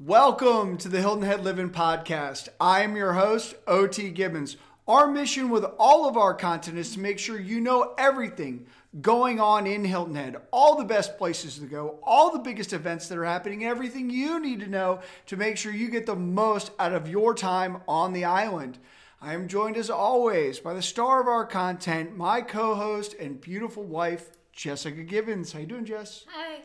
Welcome to the Hilton Head Living Podcast. I am your host, OT Gibbons. Our mission with all of our content is to make sure you know everything going on in Hilton Head, all the best places to go, all the biggest events that are happening, everything you need to know to make sure you get the most out of your time on the island. I am joined as always by the star of our content, my co-host and beautiful wife, Jessica Gibbons. How you doing, Jess? Hi.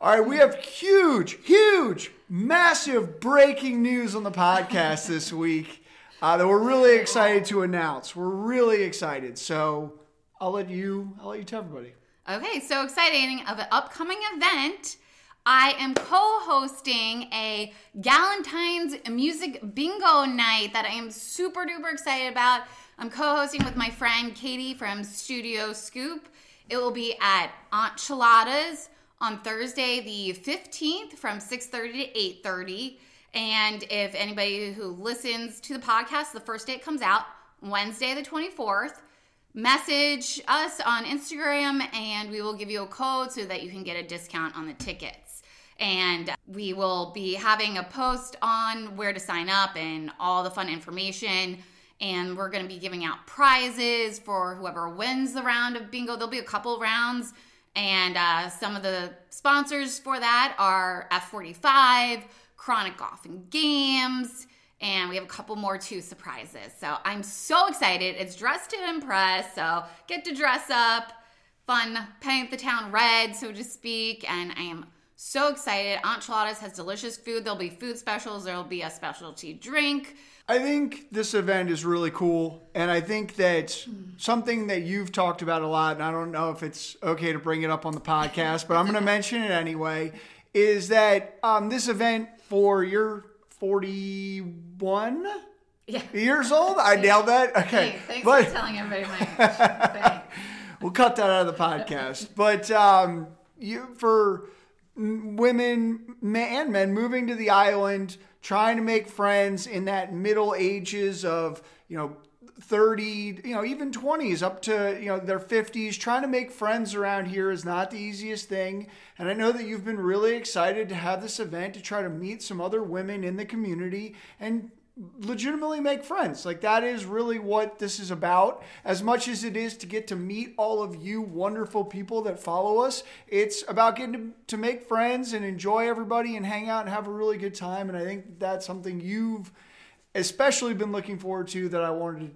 All right, we have huge, huge, massive breaking news on the podcast this week uh, that we're really excited to announce. We're really excited. So I'll let you, I'll let you tell everybody. Okay, so exciting of an upcoming event. I am co-hosting a Galentine's music bingo night that I am super duper excited about. I'm co-hosting with my friend Katie from Studio Scoop. It will be at Aunt Chilada's on Thursday the 15th from 6:30 to 8:30. And if anybody who listens to the podcast, the first day it comes out, Wednesday the 24th, message us on Instagram and we will give you a code so that you can get a discount on the tickets. And we will be having a post on where to sign up and all the fun information. And we're going to be giving out prizes for whoever wins the round of bingo. There'll be a couple rounds. And uh, some of the sponsors for that are F45, Chronic Golf and Games, and we have a couple more too surprises. So I'm so excited. It's dressed to impress, so get to dress up, fun, paint the town red, so to speak. And I am so excited. Aunt Chilada's has delicious food. There'll be food specials. There'll be a specialty drink. I think this event is really cool, and I think that something that you've talked about a lot, and I don't know if it's okay to bring it up on the podcast, but I'm going to mention it anyway, is that um, this event for your 41 Yeah. years old? I nailed that. Okay, Hey, thanks but for telling everybody my age. We'll cut that out of the podcast. But um, you for women and men moving to the island, trying to make friends in that middle ages of you know. 30 you know even 20s up to you know their 50s trying to make friends around here is not the easiest thing and i know that you've been really excited to have this event to try to meet some other women in the community and legitimately make friends. Like that is really what this is about. As much as it is to get to meet all of you wonderful people that follow us, it's about getting to, to make friends and enjoy everybody and hang out and have a really good time. And I think that's something you've especially been looking forward to that I wanted to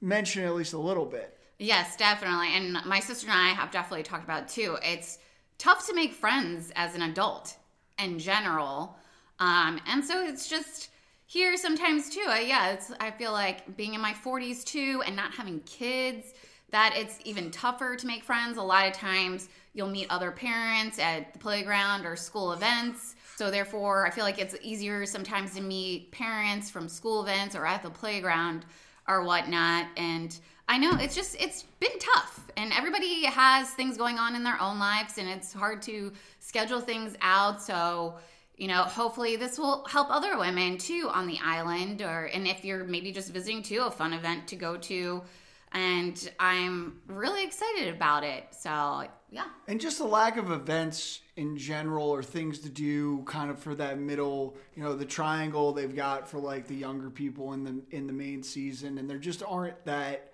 mention at least a little bit. Yes, definitely. And my sister and I have definitely talked about it too. It's tough to make friends as an adult in general. Um, and so it's just here sometimes too. Uh, yeah, it's I feel like being in my 40s too and not having kids that it's even tougher to make friends. A lot of times you'll meet other parents at the playground or school events. So therefore, I feel like it's easier sometimes to meet parents from school events or at the playground or whatnot. And I know it's just it's been tough, and everybody has things going on in their own lives, and it's hard to schedule things out. So you know, hopefully this will help other women too on the island, or and if you're maybe just visiting too, a fun event to go to. And I'm really excited about it. So yeah. And just the lack of events in general or things to do kind of for that middle, you know, the triangle they've got for like the younger people in the in the main season and there just aren't that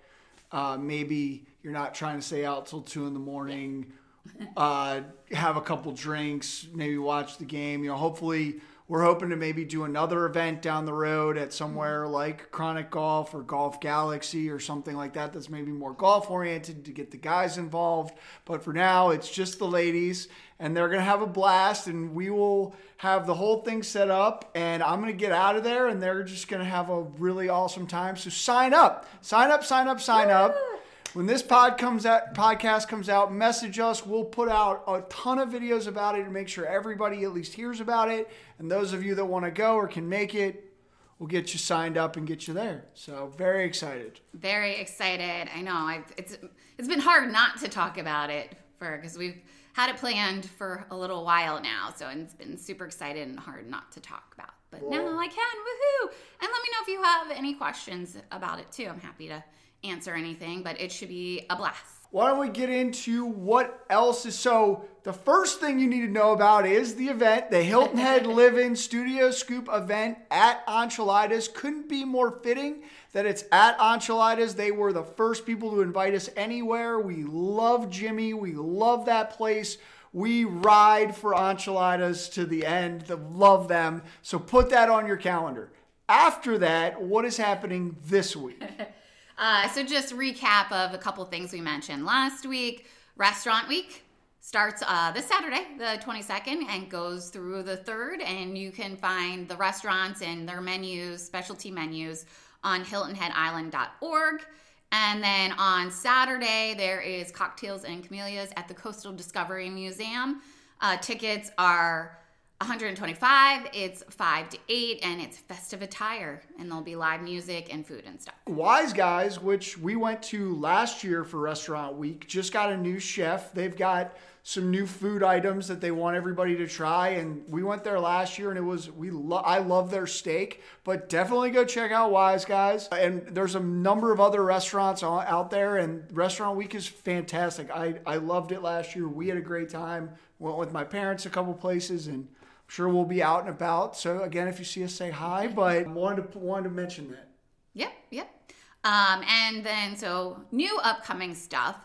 uh, maybe you're not trying to stay out till two in the morning, uh, have a couple drinks, maybe watch the game. You know, hopefully we're hoping to maybe do another event down the road at somewhere like Chronic Golf or Golf Galaxy or something like that that's maybe more golf oriented to get the guys involved. But for now, it's just the ladies, and they're going to have a blast, and we will have the whole thing set up, and I'm going to get out of there, and they're just going to have a really awesome time. So sign up, sign up, sign up, sign up. When this pod comes out, podcast comes out, message us. We'll put out a ton of videos about it to make sure everybody at least hears about it. And those of you that want to go or can make it, we'll get you signed up and get you there. So very excited. Very excited. I know. I've, it's it's been hard not to talk about it for because we've had it planned for a little while now. So it's been super excited and hard not to talk about. But now I can. Woohoo! And let me know if you have any questions about it too. I'm happy to answer anything, but it should be a blast. why don't we get into what else is so the first thing you need to know about is the event the hilton head Livin studio scoop event at Aunt Chiladas. Couldn't be more fitting that it's at Aunt Chiladas. They were the first people to invite us anywhere. We love jimmy. We love that place. We ride for Aunt Chiladas to the end. Love them. So put that on your calendar. After that what is happening this week Uh, so just recap of a couple things we mentioned last week. Restaurant Week starts uh, this Saturday, the 22nd, and goes through the 3rd. And you can find the restaurants and their menus, specialty menus, on HiltonHeadIsland.org. And then on Saturday, there is Cocktails and Camellias at the Coastal Discovery Museum. Uh, tickets are 125 it's 5 to 8 and it's festive attire and there'll be live music and food and stuff. Wise guys which we went to last year for restaurant week just got a new chef. They've got some new food items that they want everybody to try and we went there last year and it was we lo- I love their steak but definitely go check out wise guys. And there's a number of other restaurants out there and restaurant week is fantastic. I I loved it last year. We had a great time. Went with my parents a couple places and sure we'll be out and about. So again, if you see us, say hi. But wanted to wanted to mention that. Yep, yep. Um, and then so new upcoming stuff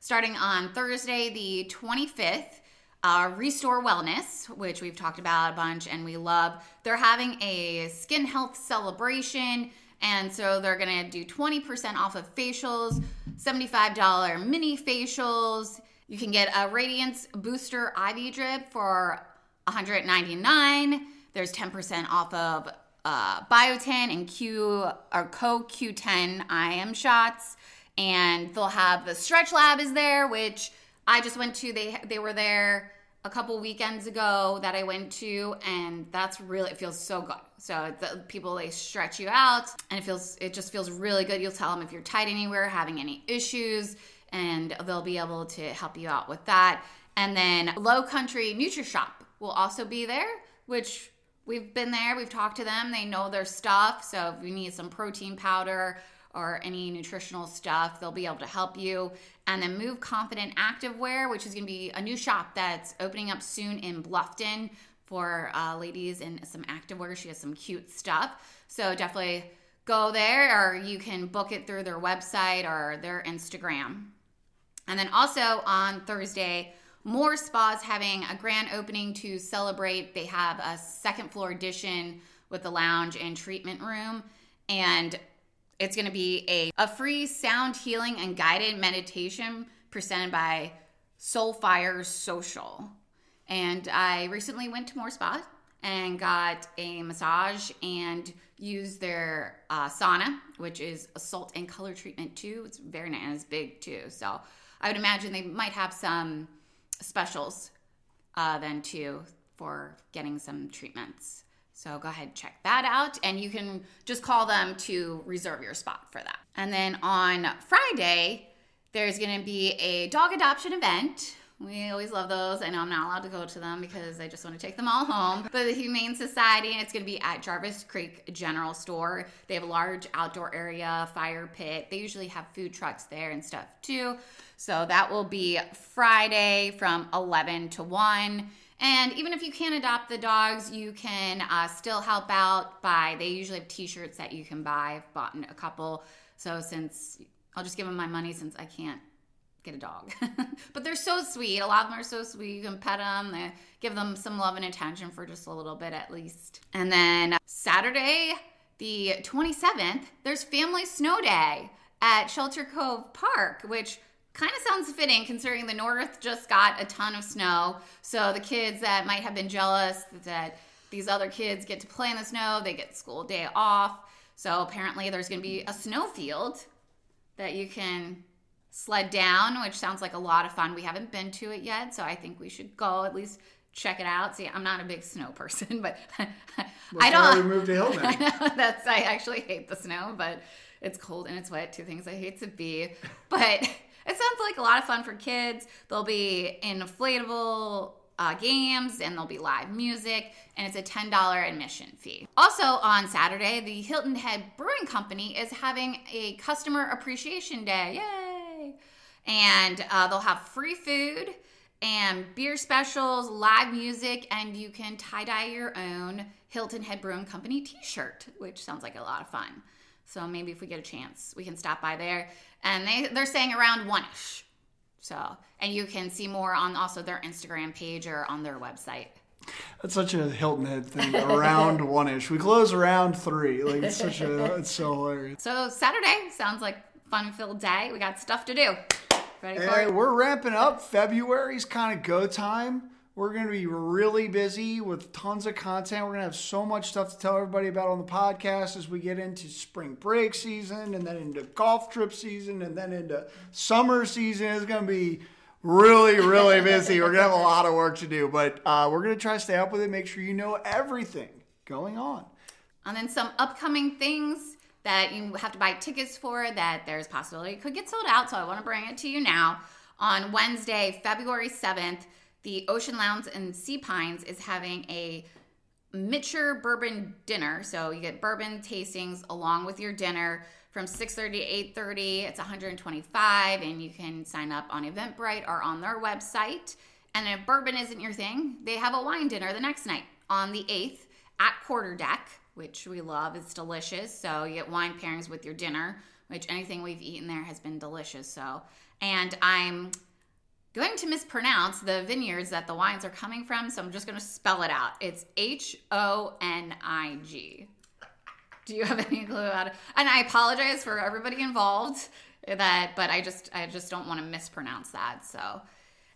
starting on Thursday the 25th. Uh, Restore Wellness, which we've talked about a bunch and we love. They're having a skin health celebration. And so they're going to do 20% off of facials, $75 mini facials. You can get a Radiance Booster IV drip for 199 There's 10% off of uh, Biotin and Q or CoQ10 IM shots, and they'll have the Stretch Lab is there, which I just went to. They they were there a couple weekends ago that I went to, and that's really it feels so good. So the people they stretch you out, and it feels it just feels really good. You'll tell them if you're tight anywhere, having any issues, and they'll be able to help you out with that. And then Low Country NutriShop will also be there, which we've been there, we've talked to them, they know their stuff. So if you need some protein powder or any nutritional stuff, they'll be able to help you. And then Move Confident Activewear, which is going to be a new shop that's opening up soon in Bluffton for uh, ladies in some activewear. She has some cute stuff. So definitely go there or you can book it through their website or their Instagram. And then also on Thursday, more spas having a grand opening to celebrate. They have a second floor addition with the lounge and treatment room. And it's going to be a, a free sound healing and guided meditation presented by Soulfire Social. And I recently went to More Spa and got a massage and used their uh, sauna, which is a salt and color treatment too. It's very nice and it's big too. So I would imagine they might have some specials uh, then too for getting some treatments. So go ahead, check that out, and you can just call them to reserve your spot for that. And then on Friday, there's to be a dog adoption event. We always love those. I know I'm not allowed to go to them because I just want to take them all home. But the Humane Society, and it's going to be at Jarvis Creek General Store. They have a large outdoor area, fire pit. They usually have food trucks there and stuff too. So that will be Friday from 11 to 1. And even if you can't adopt the dogs, you can uh, still help out by, they usually have t shirts that you can buy. I've bought a couple. So since I'll just give them my money since I can't get a dog. but they're so sweet. A lot of them are so sweet. You can pet them, they give them some love and attention for just a little bit at least. And then Saturday, the 27th, there's Family Snow Day at Shelter Cove Park, which kind of sounds fitting considering the north just got a ton of snow so the kids that might have been jealous that these other kids get to play in the snow they get school day off so apparently there's going to be a snow field that you can sled down which sounds like a lot of fun we haven't been to it yet so i think we should go at least check it out see i'm not a big snow person but i don't we moved to Hilton. that's i actually hate the snow but it's cold and it's wet two things i hate to be but it sounds like a lot of fun for kids. There'll be inflatable uh, games and there'll be live music, and it's a $10 admission fee. Also, on Saturday, the Hilton Head Brewing Company is having a customer appreciation day. Yay! And uh, they'll have free food and beer specials, live music, and you can tie dye your own Hilton Head Brewing Company t shirt, which sounds like a lot of fun. So maybe if we get a chance, we can stop by there. And they, they're saying around one ish. So, and you can see more on also their Instagram page or on their website. That's such a Hilton Head thing. Around one ish. We close around three. Like it's such a. It's so hilarious. So Saturday sounds like fun filled day. We got stuff to do. Ready for Hey, it? we're ramping up. February's kind of go time. We're going to be really busy with tons of content. We're going to have so much stuff to tell everybody about on the podcast as we get into spring break season and then into golf trip season and then into summer season. It's going to be really, really busy. We're going to have a lot of work to do, but uh, we're going to try to stay up with it, make sure you know everything going on. And then some upcoming things that you have to buy tickets for that there's possibility it could get sold out. So I want to bring it to you now. On Wednesday, February 7th, the Ocean Lounge in Sea Pines is having a Michter bourbon dinner. So you get bourbon tastings along with your dinner from 6:30 to 8:30. It's 125 and you can sign up on Eventbrite or on their website. And if bourbon isn't your thing, they have a wine dinner the next night on the 8th at Quarter Deck, which we love. It's delicious. So you get wine pairings with your dinner, which anything we've eaten there has been delicious. So, and I'm going to mispronounce the vineyards that the wines are coming from, so I'm just going to spell it out. It's H O N I G. Do you have any clue about it? And I apologize for everybody involved that, but I just I just don't want to mispronounce that. So,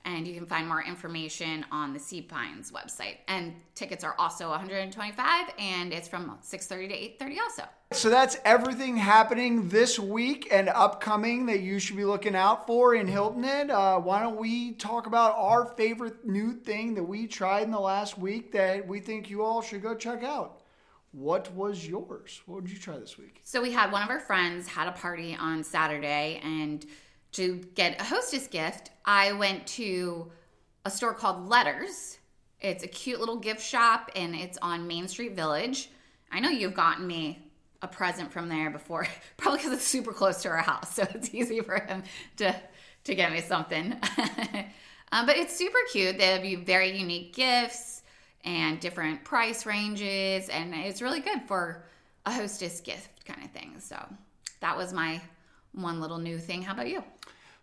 and you can find more information on the Sea Pines website. And tickets are also 125, and it's from 6:30 to 8:30 also. So that's everything happening this week and upcoming that you should be looking out for in Hilton Head. Uh, why don't we talk about our favorite new thing that we tried in the last week that we think you all should go check out? What was yours? What did you try this week? So we had one of our friends had a party on Saturday, and to get a hostess gift, I went to a store called Letters. It's a cute little gift shop, and it's on Main Street Village. I know you've gotten me a present from there before, probably because it's super close to our house, so it's easy for him to to get me something. um, but it's super cute. They have very unique gifts and different price ranges, and it's really good for a hostess gift kind of thing. So that was my one little new thing. How about you?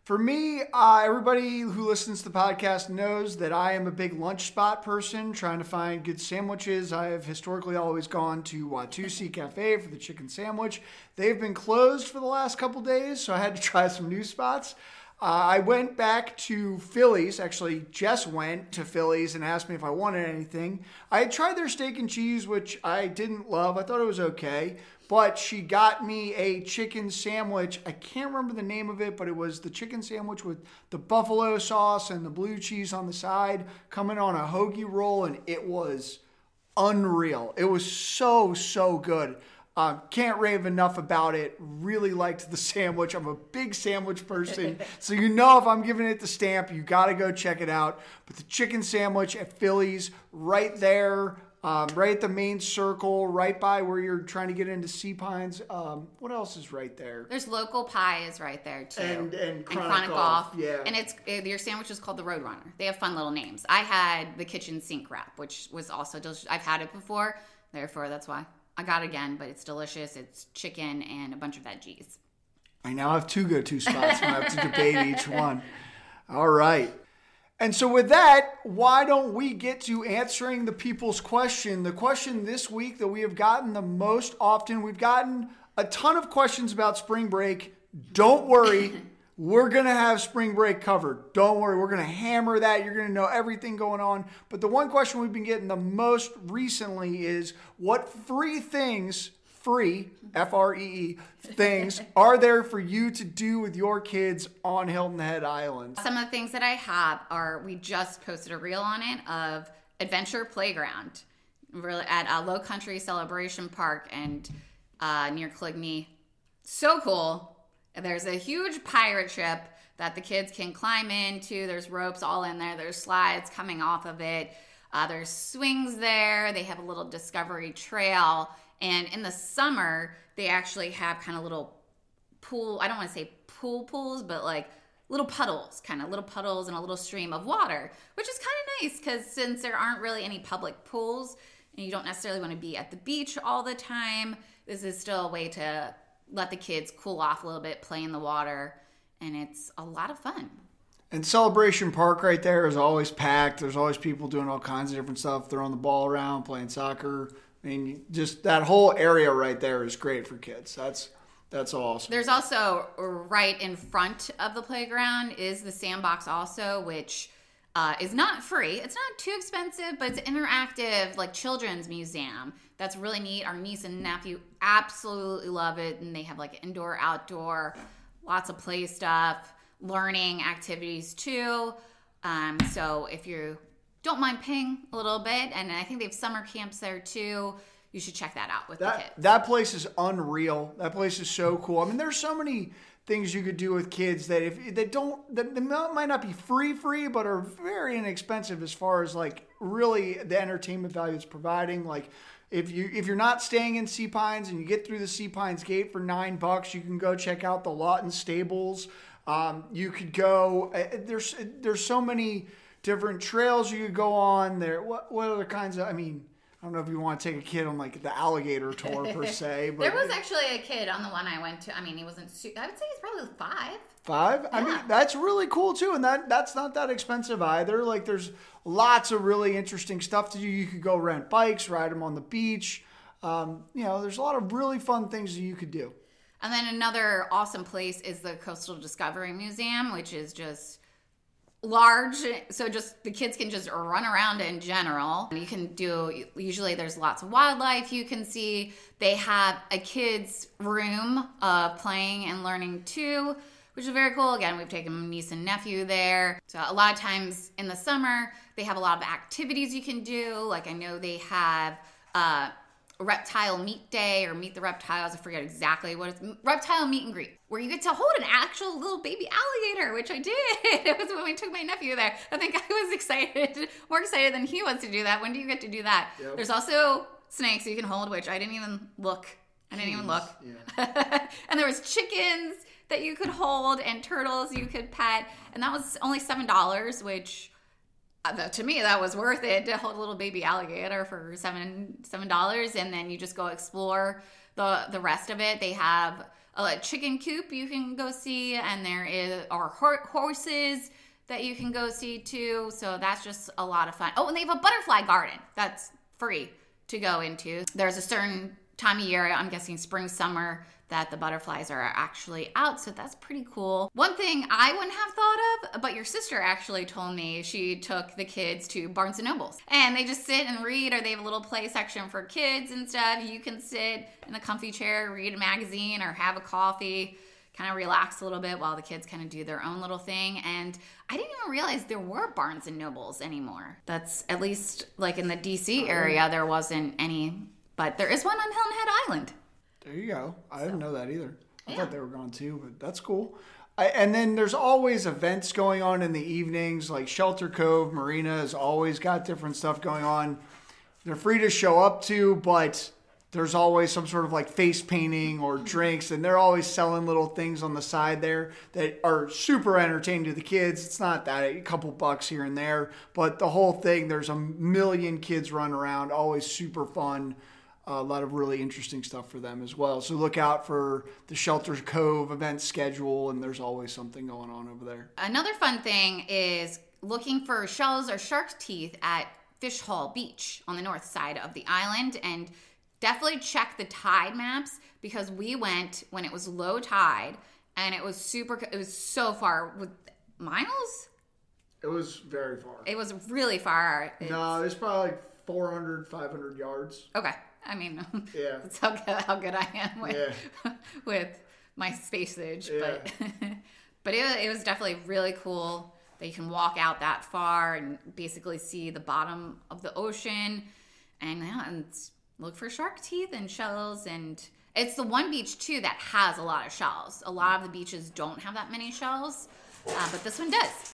For me, uh, everybody who listens to the podcast knows that I am a big lunch spot person, trying to find good sandwiches. I have historically always gone to Watusi Cafe for the chicken sandwich. They've been closed for the last couple days, so I had to try some new spots. Uh, I went back to Philly's. Actually, Jess went to Philly's and asked me if I wanted anything. I tried their steak and cheese, which I didn't love. I thought it was okay but she got me a chicken sandwich. I can't remember the name of it, but it was the chicken sandwich with the buffalo sauce and the blue cheese on the side, coming on a hoagie roll, and it was unreal. It was so, so good. Um, can't rave enough about it. Really liked the sandwich. I'm a big sandwich person. so, you know, if I'm giving it the stamp, you got to go check it out. But the chicken sandwich at Philly's, right there, um, right at the main circle, right by where you're trying to get into Sea Pines. Um, what else is right there? There's local pie is right there too, And- and Chronic Chronic Golf, Golf. yeah. And it's uh, your sandwich is called the Roadrunner. They have fun little names. I had the kitchen sink wrap, which was also delicious. I've had it before, therefore that's why I got it again. But it's delicious. It's chicken and a bunch of veggies. I now have two go to spots. I have to debate each one. All right. And so, with that, why don't we get to answering the people's question? The question this week that we have gotten the most often, we've gotten a ton of questions about spring break. Don't worry, we're going to have spring break covered. Don't worry, we're going to hammer that. You're going to know everything going on. But the one question we've been getting the most recently is what free things free F R E E things are there for you to do with your kids on Hilton Head Island? Some of the things that I have are we just posted a reel on it of Adventure Playground, really at a Low Country Celebration Park and uh, near Coligny. So cool. There's a huge pirate ship that the kids can climb into. There's ropes all in there. There's slides coming off of it. Uh, there's swings there. They have a little discovery trail. And in the summer, they actually have kind of little pool. I don't want to say pool pools, but like little puddles, kind of little puddles and a little stream of water, which is kind of nice because since there aren't really any public pools and you don't necessarily want to be at the beach all the time, this is still a way to let the kids cool off a little bit, play in the water, and it's a lot of fun. And Celebration Park right there is always packed. There's always people doing all kinds of different stuff, throwing the ball around, playing soccer. I mean, just that whole area right there is great for kids. That's that's awesome. There's also right in front of the playground is the sandbox also, which uh, is not free. It's not too expensive, but it's interactive, like children's museum. That's really neat. Our niece and nephew absolutely love it, and they have like indoor, outdoor, lots of play stuff, learning activities too. Um, so if you don't mind paying a little bit, and I think they have summer camps there too you should check that out with that, the kids. That place is unreal. That place is so cool. I mean, there's so many things you could do with kids that if they don't that might not be free free but are very inexpensive as far as like really the entertainment value it's providing like if you if you're not staying in sea pines and you get through the sea pines gate for nine bucks you can go check out the lawton stables um, you could go uh, there's there's so many different trails you could go on there what what other kinds of i mean I don't know if you want to take a kid on like the alligator tour per se, but there was actually a kid on the one I went to. I mean, he wasn't. I would say he's probably five. Five? Yeah. I mean, that's really cool too, and that that's not that expensive either. Like, there's lots of really interesting stuff to do. You could go rent bikes, ride them on the beach. Um, you know, there's a lot of really fun things that you could do. And then another awesome place is the Coastal Discovery Museum, which is just large so just the kids can just run around in general. You can do usually there's lots of wildlife you can see. They have a kids room of playing and learning too which is very cool. Again we've taken niece and nephew there. So a lot of times in the summer they have a lot of activities you can do. Like i know they have uh, reptile meet day or meet the reptiles. I forget exactly what it's reptile meet and greet, where you get to hold an actual little baby alligator, which I did. It was when we took my nephew there. I think I was excited, more excited than he was to do that. When do you get to do that? Yep. There's also snakes you can hold, which I didn't even look. I didn't Jeez. even look. Yeah. and there was chickens that you could hold and turtles you could pet, and that was only seven dollars, which Uh, to me that was worth it to hold a little baby alligator for seven seven dollars and then you just go explore the the rest of it. They have a chicken coop you can go see and there is are horses that you can go see too. So that's just a lot of fun. Oh and they have a butterfly garden that's free to go into. There's a certain time of year i'm guessing spring summer that the butterflies are actually out. So that's pretty cool. One thing I wouldn't have thought of, but your sister actually told me she took the kids to Barnes and Nobles and they just sit and read, or they have a little play section for kids and stuff. You can sit in a comfy chair, read a magazine, or have a coffee kind of relax a little bit while the kids kind of do their own little thing. And I didn't even realize there were Barnes and Nobles anymore. That's at least like in the DC area, there wasn't any, but there is one on Hilton Head Island. There you go. I so, didn't know that either. I yeah. thought they were gone too, but that's cool. I, and then there's always events going on in the evenings, like Shelter Cove Marina has always got different stuff going on. They're free to show up to, but there's always some sort of like face painting or mm-hmm. drinks, and they're always selling little things on the side there that are super entertaining to the kids. It's not that a couple bucks here and there, but the whole thing, there's a million kids run around, always super fun a lot of really interesting stuff for them as well. So look out for the Shelter Cove event schedule, and there's always something going on over there. Another fun thing is looking for shells or shark teeth at Fish Haul Beach on the north side of the island, and definitely check the tide maps because we went when it was low tide, and it was super. It was so far with miles. It was very far. It was really far. It's, no, it's probably like 400, 500 yards. Okay. I mean, yeah, that's how good, how good I am with yeah. with my spacage. Yeah. But but it, it was definitely really cool that you can walk out that far and basically see the bottom of the ocean, and, and look for shark teeth and shells and. It's the one beach too that has a lot of shells. A lot of the beaches don't have that many shells, uh, but this one does.